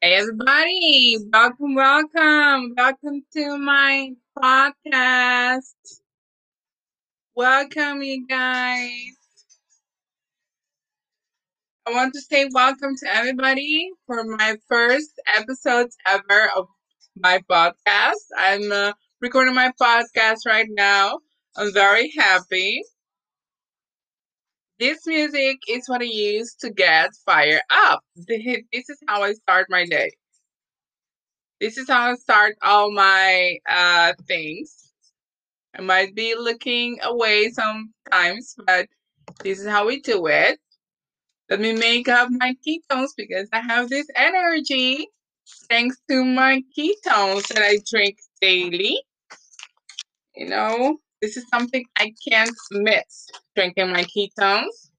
Hey everybody, welcome, welcome, welcome to my podcast. Welcome, you guys. I want to say welcome to everybody for my first episode ever of my podcast. I'm uh, recording my podcast right now. I'm very happy. This music is what I use to get fired up. This is how I start my day. This is how I start all my uh, things. I might be looking away sometimes, but this is how we do it. Let me make up my ketones because I have this energy thanks to my ketones that I drink daily. You know, this is something I can't miss drinking my ketones.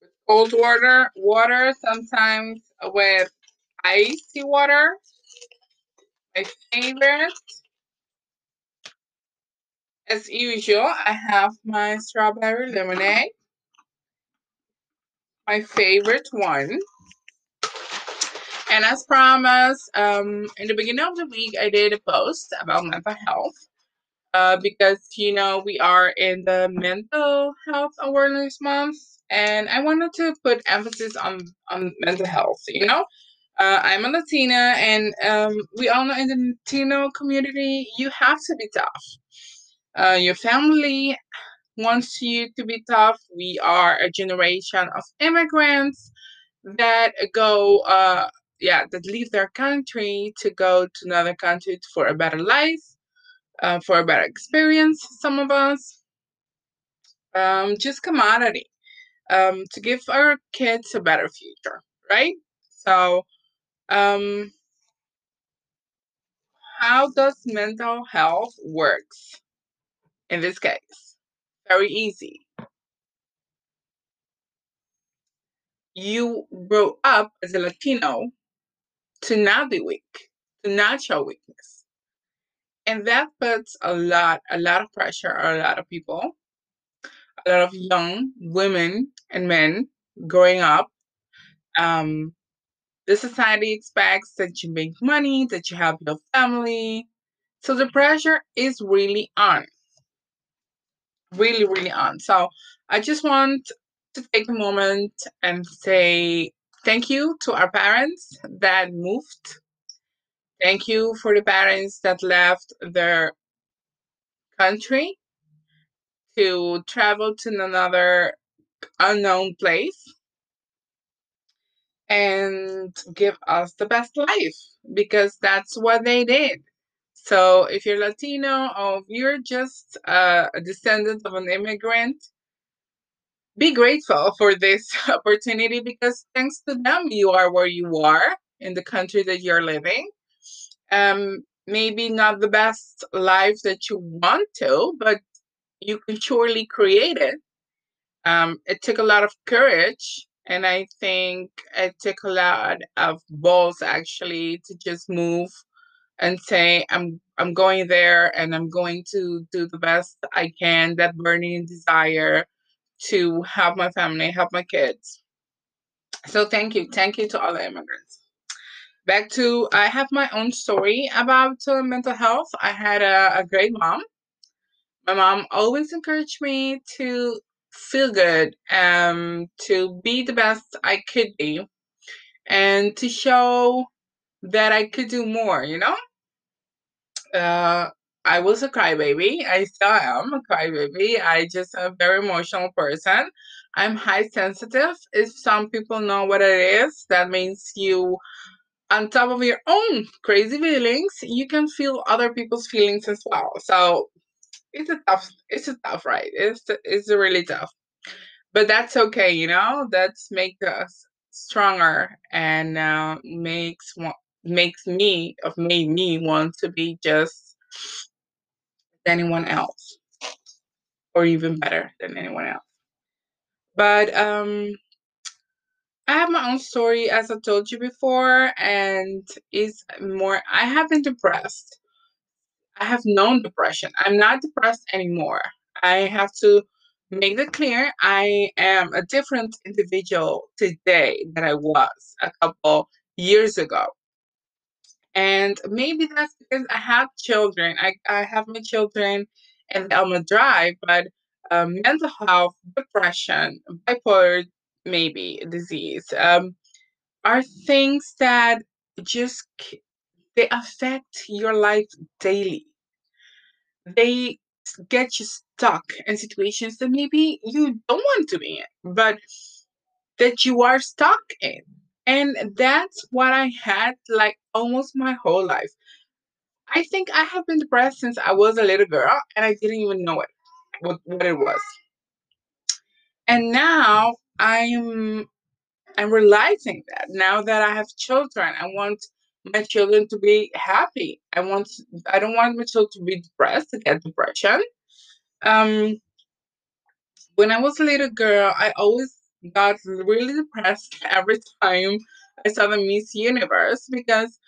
With Cold water, water, sometimes with icy water. My favorite. As usual, I have my strawberry lemonade. My favorite one. And as promised, um, in the beginning of the week, I did a post about mental health. Uh, because you know we are in the mental health awareness month and i wanted to put emphasis on on mental health you know uh, i'm a latina and um, we all know in the latino community you have to be tough uh, your family wants you to be tough we are a generation of immigrants that go uh, yeah that leave their country to go to another country for a better life uh, for a better experience, some of us. Um, just commodity um, to give our kids a better future, right? So, um, how does mental health works in this case? Very easy. You grow up as a Latino to not be weak, to not show weakness. And that puts a lot a lot of pressure on a lot of people a lot of young women and men growing up. Um, the society expects that you make money that you help your family. So the pressure is really on really really on so i just want to take a moment and say thank you to our parents that moved thank you for the parents that left their country to travel to another unknown place and give us the best life because that's what they did. So if you're Latino or if you're just a descendant of an immigrant, be grateful for this opportunity because thanks to them, you are where you are in the country that you're living. Um, maybe not the best life that you want to, but you can surely create it. Um, it took a lot of courage, and I think it took a lot of balls actually to just move and say, "I'm I'm going there, and I'm going to do the best I can." That burning desire to help my family, help my kids. So thank you, thank you to all the immigrants. Back to I have my own story about uh, mental health. I had a, a great mom my mom always encouraged me to feel good, um, to be the best I could be, and to show that I could do more, you know? Uh, I was a crybaby. I still am a crybaby. I just a very emotional person. I'm high sensitive. If some people know what it is, that means you, on top of your own crazy feelings, you can feel other people's feelings as well. So it's a tough it's a tough ride it's it's really tough but that's okay you know that's make us stronger and uh, makes makes me of made me want to be just anyone else or even better than anyone else but um I have my own story, as I told you before, and is more. I have been depressed. I have known depression. I'm not depressed anymore. I have to make it clear I am a different individual today than I was a couple years ago. And maybe that's because I have children. I, I have my children and I'm a drive, but um, mental health, depression, bipolar, maybe disease, um, are things that just they affect your life daily. They get you stuck in situations that maybe you don't want to be in, but that you are stuck in. And that's what I had like almost my whole life. I think I have been depressed since I was a little girl and I didn't even know it, what, what it was. And now I'm I'm realizing that now that I have children, I want my children to be happy. I want I don't want my children to be depressed, to get depression. Um when I was a little girl, I always got really depressed every time I saw the Miss Universe because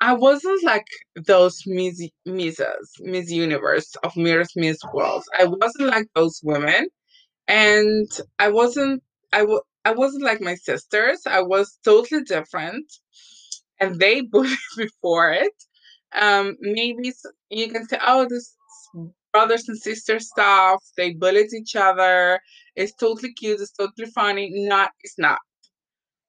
I wasn't like those Miss Misses, Miss Universe of Miss Miss Worlds. I wasn't like those women, and I wasn't. I w- I wasn't like my sisters. I was totally different, and they bullied me for it. Um, maybe you can say, "Oh, this brothers and sisters stuff. They bullied each other. It's totally cute. It's totally funny." Not, it's not.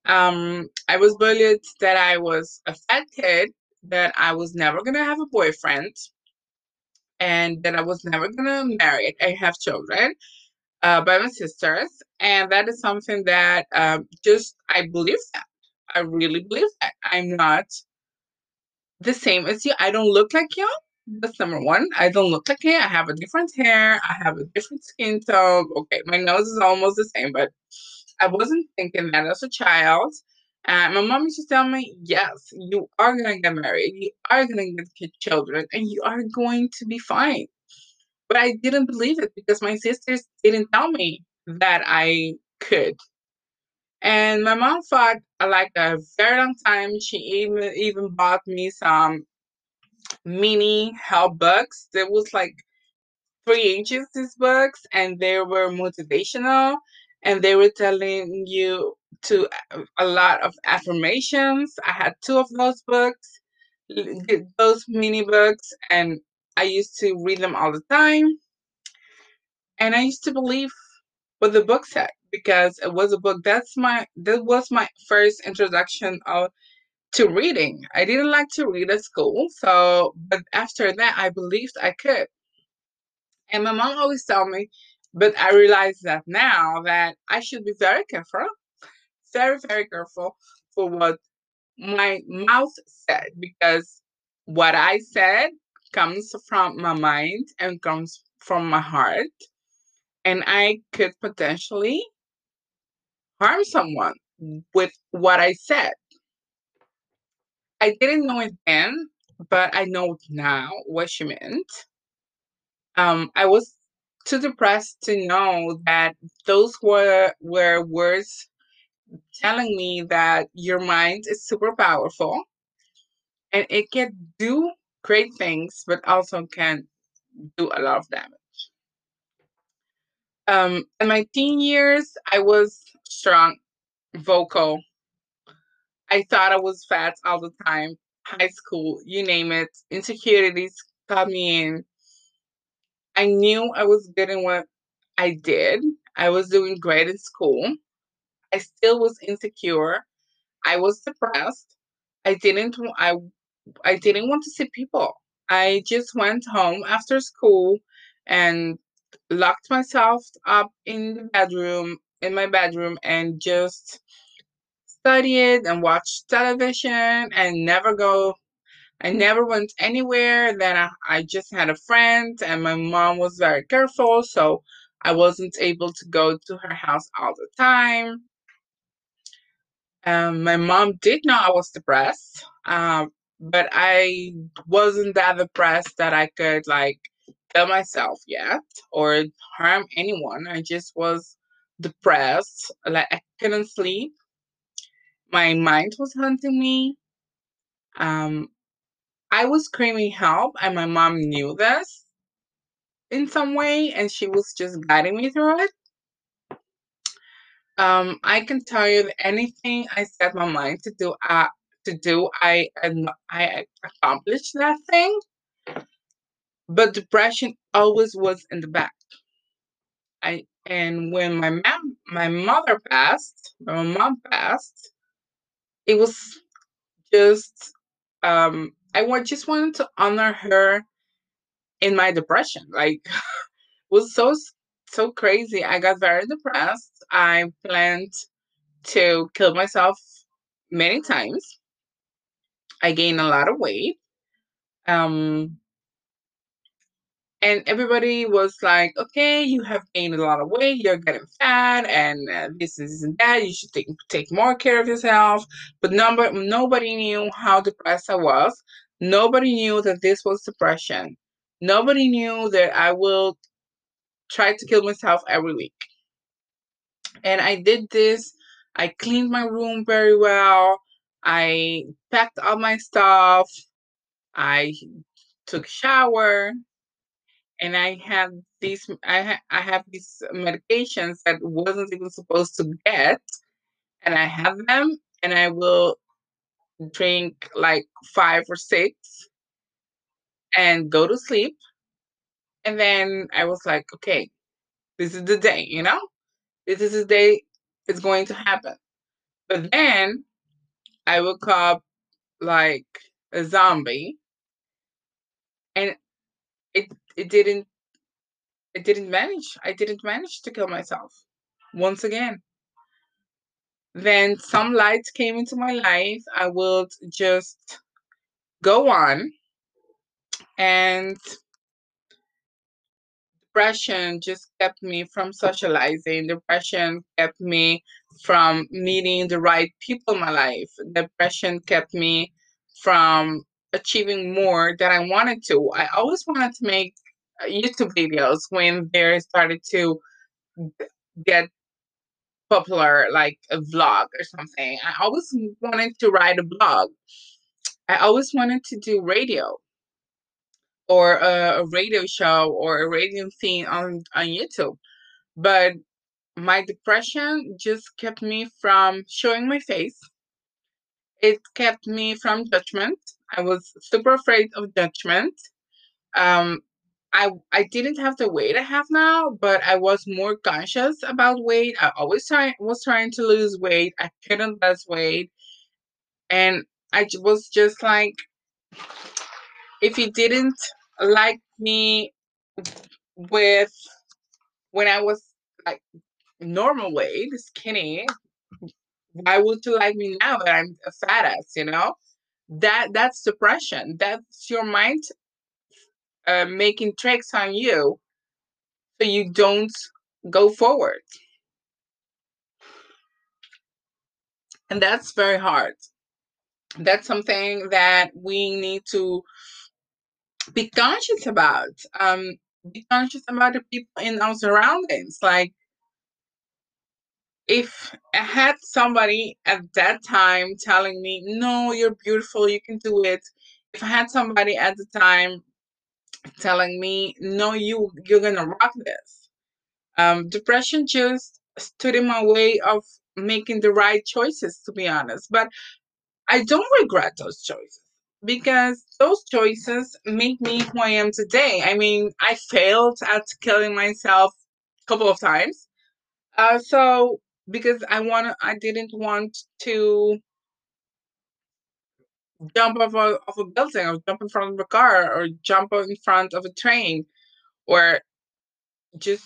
Um, I was bullied that I was a fat kid, that I was never gonna have a boyfriend, and that I was never gonna marry and have children uh, by my sisters. And that is something that um, just I believe that. I really believe that. I'm not the same as you. I don't look like you. That's number one. I don't look like you. I have a different hair. I have a different skin tone. Okay, my nose is almost the same, but I wasn't thinking that as a child. And my mom used to tell me, yes, you are going to get married, you are going to get children, and you are going to be fine. But I didn't believe it because my sisters didn't tell me that I could. And my mom fought uh, like a very long time. She even even bought me some mini help books. There was like three inches these books and they were motivational and they were telling you to a lot of affirmations. I had two of those books those mini books and i used to read them all the time. And i used to believe what the book said because it was a book. That's my that was my first introduction of to reading i didn't like to read at school so but after that i believed i could And my mom always tell me, but I realize that now that I should be very careful, very, very careful for what my mouth said because what I said comes from my mind and comes from my heart. And I could potentially harm someone with what I said. I didn't know it then, but I know now what she meant. Um, I was too depressed to know that those were were words telling me that your mind is super powerful and it can do great things, but also can do a lot of damage. Um, in my teen years, I was strong, vocal. I thought I was fat all the time. High school, you name it, insecurities got me in. I knew I was good in what I did. I was doing great in school. I still was insecure. I was depressed. I didn't I I didn't want to see people. I just went home after school and locked myself up in the bedroom in my bedroom and just studied and watched television and never go I never went anywhere. Then I, I just had a friend and my mom was very careful, so I wasn't able to go to her house all the time. Um, my mom did know I was depressed, um, but I wasn't that depressed that I could like kill myself yet or harm anyone. I just was depressed, like I couldn't sleep. My mind was haunting me. Um, I was screaming help, and my mom knew this in some way, and she was just guiding me through it. Um, I can tell you that anything I set my mind to do, uh, to do, I I accomplished that thing. But depression always was in the back. I and when my mom my mother passed, my mom passed, it was just um I just wanted to honor her in my depression. Like was so so crazy. I got very depressed. I planned to kill myself many times. I gained a lot of weight. Um and everybody was like, "Okay, you have gained a lot of weight. You're getting fat, and uh, this is and that. You should take take more care of yourself." But number nobody knew how depressed I was. Nobody knew that this was depression. Nobody knew that I will try to kill myself every week. And I did this. I cleaned my room very well. I packed all my stuff. I took shower and I have these I ha- I have these medications that wasn't even supposed to get, and I have them, and I will drink like five or six, and go to sleep, and then I was like, okay, this is the day, you know, this is the day it's going to happen, but then I woke up like a zombie, and it it didn't it didn't manage. I didn't manage to kill myself once again. Then some light came into my life. I would just go on and depression just kept me from socializing. Depression kept me from meeting the right people in my life. Depression kept me from achieving more than I wanted to. I always wanted to make YouTube videos when they started to get popular, like a vlog or something. I always wanted to write a blog. I always wanted to do radio or a, a radio show or a radio thing on, on YouTube. But my depression just kept me from showing my face. It kept me from judgment. I was super afraid of judgment. Um, I I didn't have the weight I have now, but I was more conscious about weight. I always try was trying to lose weight. I couldn't lose weight, and I was just like, if you didn't like me with when I was like normal weight, skinny, why would you like me now that I'm a fat ass? You know, that that's depression. That's your mind uh, making tricks on you so you don't go forward. And that's very hard. That's something that we need to be conscious about. Um, be conscious about the people in our surroundings. Like, if I had somebody at that time telling me, no, you're beautiful, you can do it. If I had somebody at the time telling me, no, you you're gonna rock this. Um, depression just stood in my way of making the right choices, to be honest. But I don't regret those choices because those choices make me who I am today. I mean, I failed at killing myself a couple of times. Uh, so because I want I didn't want to jump off a, off a building or jump in front of a car or jump in front of a train or just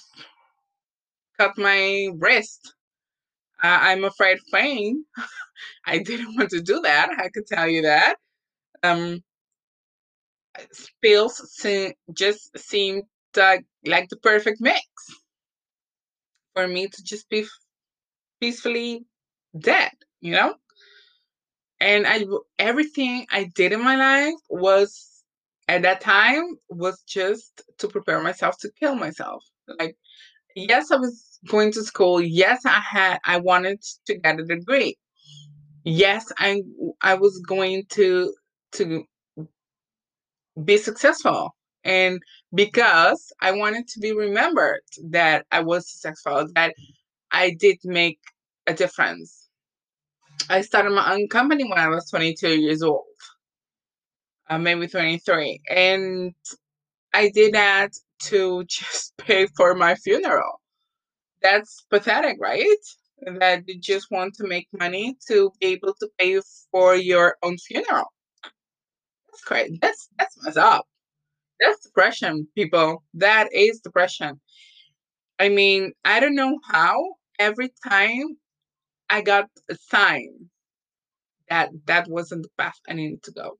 cut my wrist. Uh, I'm afraid pain. I didn't want to do that. I could tell you that. Um, spills se- just seemed like, like the perfect mix for me to just be peacefully dead, you know? And I everything I did in my life was at that time was just to prepare myself to kill myself. Like yes, I was going to school. Yes, I had I wanted to get a degree. yes, I I was going to to be successful. And because I wanted to be remembered that I was successful, that I did make a difference. I started my own company when I was 22 years old, uh, maybe 23. And I did that to just pay for my funeral. That's pathetic, right? That you just want to make money to be able to pay for your own funeral. That's crazy. That's that's messed up. That's depression, people. That is depression. I mean, I don't know how every time I got a sign that that wasn't the path I needed to go.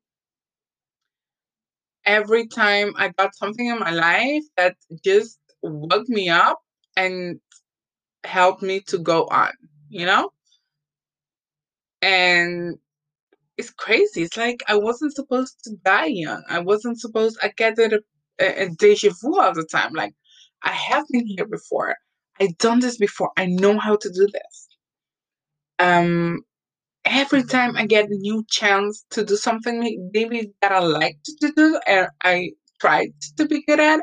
Every time I got something in my life that just woke me up and helped me to go on, you know? And it's crazy. It's like I wasn't supposed to die young. I wasn't supposed. I get a, a, uh, a deja vu all the time. Like I have been here before. I've done this before. I know how to do this. Um, every time I get a new chance to do something maybe that I like to do and I tried to be good at,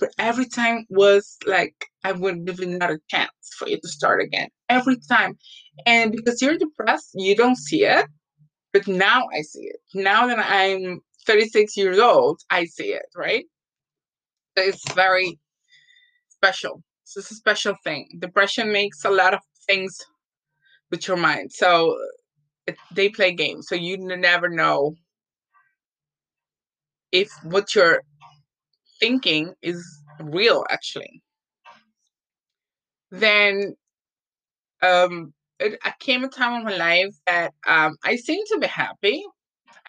but every time was like I would give another chance for you to start again. Every time. And because you're depressed, you don't see it. But now I see it. Now that I'm 36 years old, I see it, right? It's very special. It's a special thing. Depression makes a lot of things with your mind. So they play games. So you never know if what you're thinking is real, actually. Then um, it, came a time in my life that um, I seemed to be happy.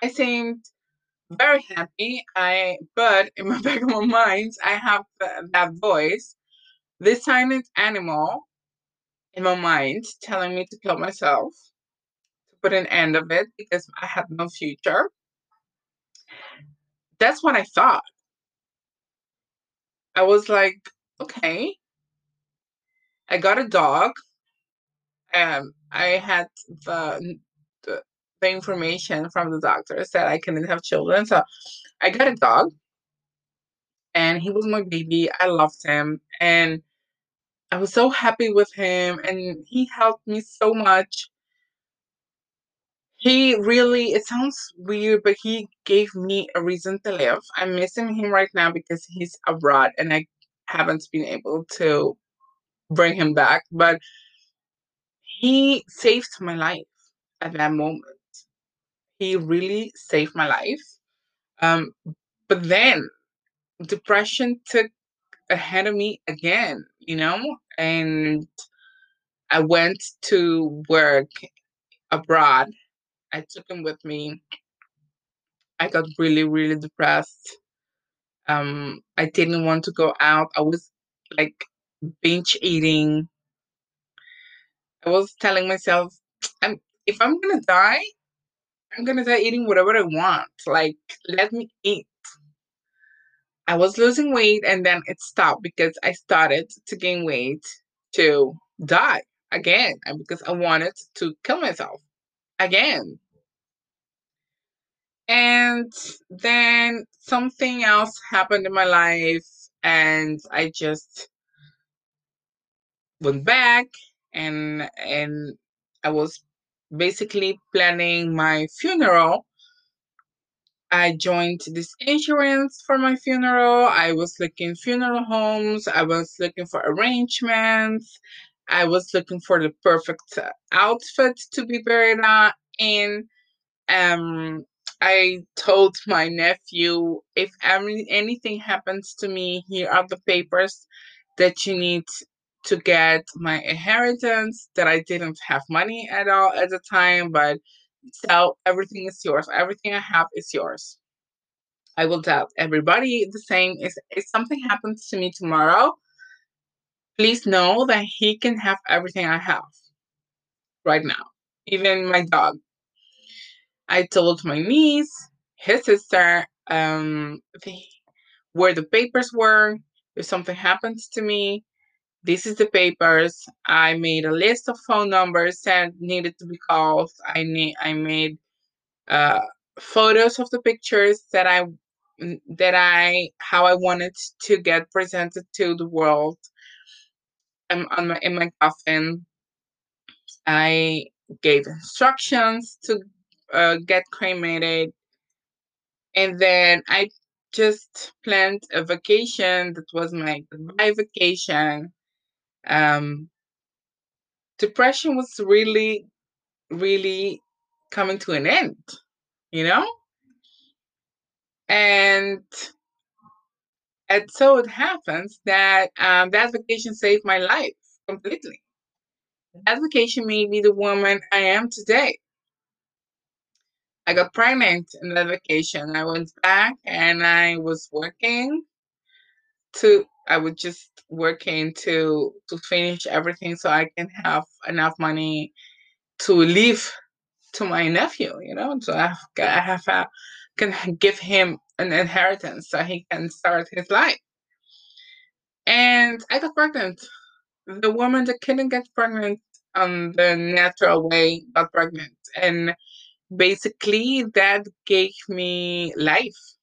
I seemed very happy. I but in the back of my mind, I have that voice, this silent animal in my mind telling me to kill myself, to put an end of it because I have no future. That's what I thought. I was like, okay. I got a dog. Um, I had the, the the information from the doctors that I couldn't have children, so I got a dog and he was my baby. I loved him and I was so happy with him and he helped me so much. He really, it sounds weird, but he gave me a reason to live. I'm missing him right now because he's abroad and I haven't been able to bring him back, but he saved my life at that moment. He really saved my life. Um, but then depression took ahead of me again, you know, and I went to work abroad. I took him with me. I got really, really depressed. Um, I didn't want to go out. I was like binge eating. I was telling myself, I'm if I'm gonna die, I'm gonna die eating whatever I want. Like, let me eat. I was losing weight and then it stopped because I started to gain weight to die again and because I wanted to kill myself again. And then something else happened in my life and I just went back and and I was basically planning my funeral I joined this insurance for my funeral. I was looking funeral homes. I was looking for arrangements. I was looking for the perfect outfit to be buried in. Um, I told my nephew if any, anything happens to me, here are the papers that you need to get my inheritance. That I didn't have money at all at the time, but so everything is yours. Everything I have is yours. I will tell everybody the same. If, if something happens to me tomorrow, please know that he can have everything I have right now, even my dog. I told my niece, his sister, um, where the papers were. If something happens to me, this is the papers. I made a list of phone numbers that needed to be called. I need I made uh, photos of the pictures that I that I how I wanted to get presented to the world. I'm on my in my coffin. I gave instructions to uh, get cremated, and then I just planned a vacation that was my goodbye vacation. Um, depression was really, really coming to an end, you know? And and so it happens that um, that vacation saved my life completely. That vacation made me the woman I am today. I got pregnant in that vacation. I went back and I was working to I was just working to to finish everything so I can have enough money to leave to my nephew, you know, so I have, I have a, can give him an inheritance so he can start his life. And I got pregnant. The woman that couldn't get pregnant on the natural way got pregnant. And basically, that gave me life.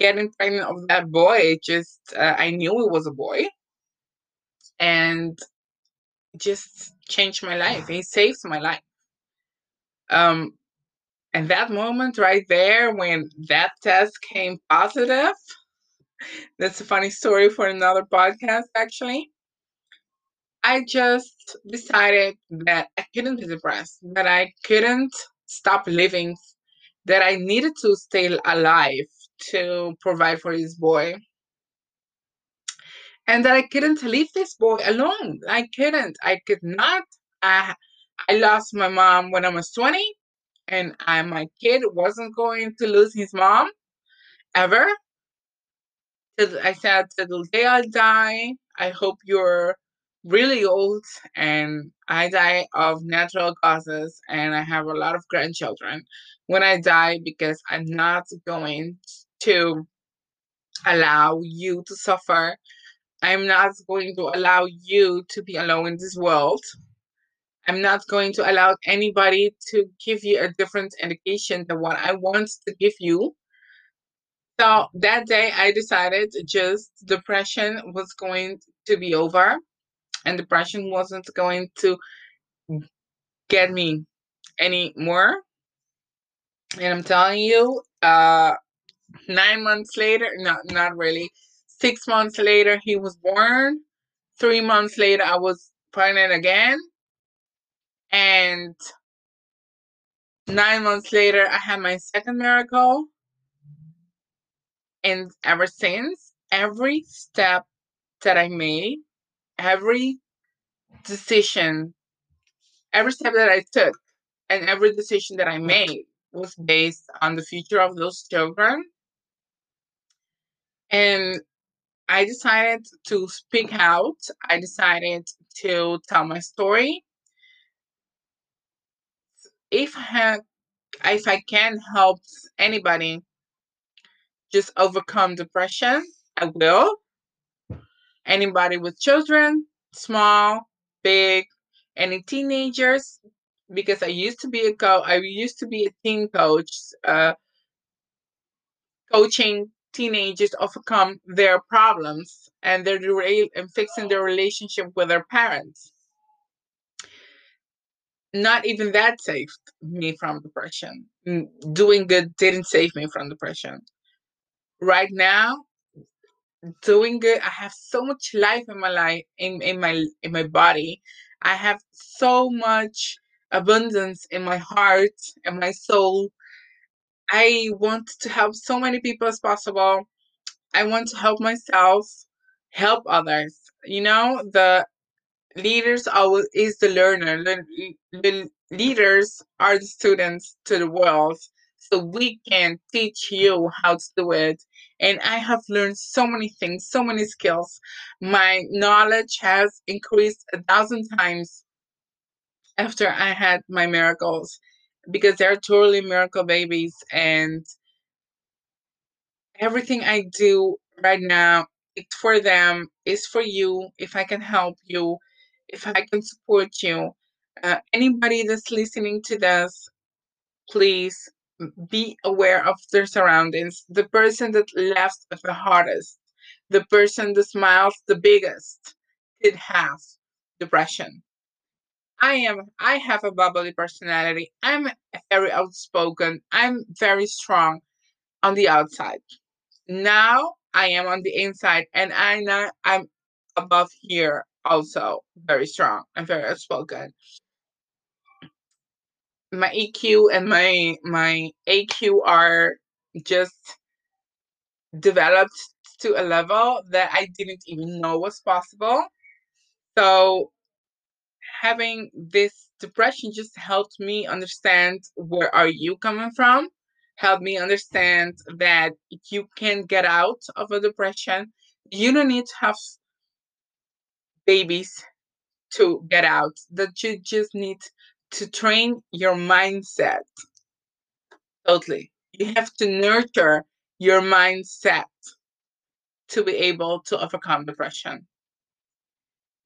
Getting pregnant of that boy, just uh, I knew it was a boy, and just changed my life. He saved my life. Um, and that moment right there, when that test came positive, that's a funny story for another podcast, actually. I just decided that I couldn't be depressed, that I couldn't stop living, that I needed to stay alive to provide for this boy. And that I couldn't leave this boy alone. I couldn't. I could not. I, I lost my mom when I was 20, and I, my kid wasn't going to lose his mom ever. I said, till the day I die, I hope you're really old and I die of natural causes and I have a lot of grandchildren when I die because I'm not going to allow you to suffer. I'm not going to allow you to be alone in this world. I'm not going to allow anybody to give you a different education than what I want to give you. So that day I decided just depression was going to be over and depression wasn't going to get me anymore. And I'm telling you, uh, nine months later, not not really, six months later he was born. Three months later I was pregnant again, and nine months later I had my second miracle. And ever since, every step that I made, every decision, every step that I took, and every decision that I made was based on the future of those children. And I decided to speak out. I decided to tell my story. If I, if I can help anybody just overcome depression, I will. Anybody with children, small, big, any teenagers, because I used to be a co I used to be a teen coach, uh, coaching teenagers overcome their problems and their and fixing their relationship with their parents. Not even that saved me from depression. Doing good didn't save me from depression. Right now, doing good, I have so much life in my life in, in my in my body. I have so much abundance in my heart and my soul. I want to help so many people as possible. I want to help myself, help others. You know, the leaders are is the learner. The, the leaders are the students to the world. So we can teach you how to do it. And I have learned so many things, so many skills. My knowledge has increased a thousand times after I had my miracles because they're totally miracle babies and everything I do right now it's for them, it's for you. If I can help you, if I can support you, uh, anybody that's listening to this, please be aware of their surroundings. The person that laughs the hardest, the person that smiles the biggest, could have depression. I am I have a bubbly personality. I'm very outspoken. I'm very strong on the outside. Now I am on the inside and I know I'm above here also very strong and very outspoken. My EQ and my my AQ are just developed to a level that I didn't even know was possible. So having this depression just helped me understand where are you coming from helped me understand that you can get out of a depression. You don't need to have babies to get out that you just need to train your mindset. Totally. You have to nurture your mindset to be able to overcome depression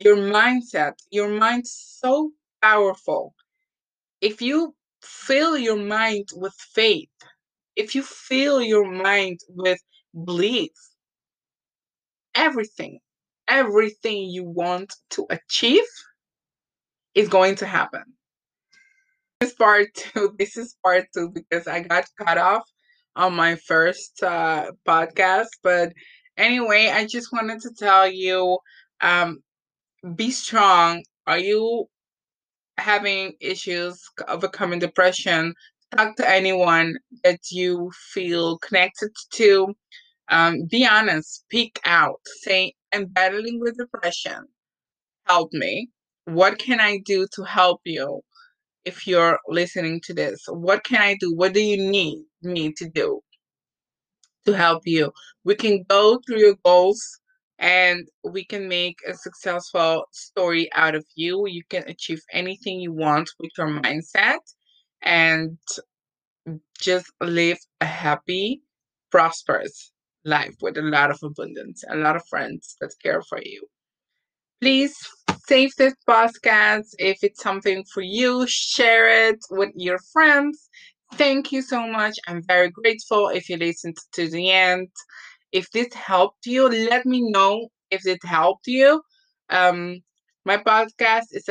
your mindset, your mind's so powerful. If you fill your mind with faith, if you fill your mind with belief, everything, everything you want to achieve is going to happen. This is part two. This is part two because I got cut off on my first uh, podcast. But anyway, I just wanted to tell you um, be strong. Are you having issues overcoming depression? Talk to anyone that you feel connected to. Um, be honest, speak out. Say, I'm battling with depression. Help me. What can I do to help you if you're listening to this? What can I do? What do you need me to do to help you? We can go through your goals and we can make a successful story out of you. You can achieve anything you want with your mindset and just live a happy, prosperous life with a lot of abundance, a lot of friends that care for you. Please save this podcast. If it's something for you, share it with your friends. Thank you so much. I'm very grateful if you listened to the end if this helped you, let me know if it helped you. Um, my podcast is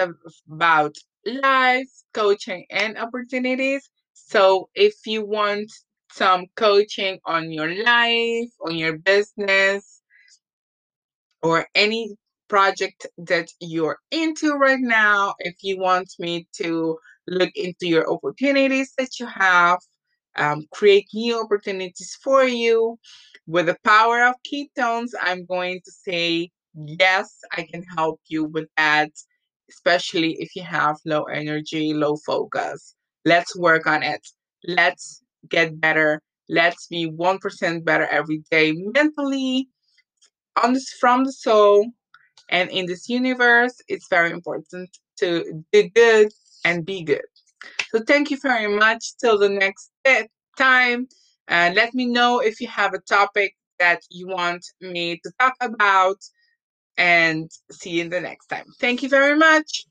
about life, coaching, and opportunities. So if you want some coaching on your life, on your business, or any project that you're into right now, if you want me to look into your opportunities that you have, um, create new opportunities for you. With the power of ketones, I'm going to say, yes, I can help you with that, especially if you have low energy, low focus. Let's work on it. Let's get better. Let's be 1% better every day mentally, on this, from the soul, and in this universe. It's very important to do good and be good. So thank you very much. Till the next time. And let me know if you have a topic that you want me to talk about. And see you in the next time. Thank you very much.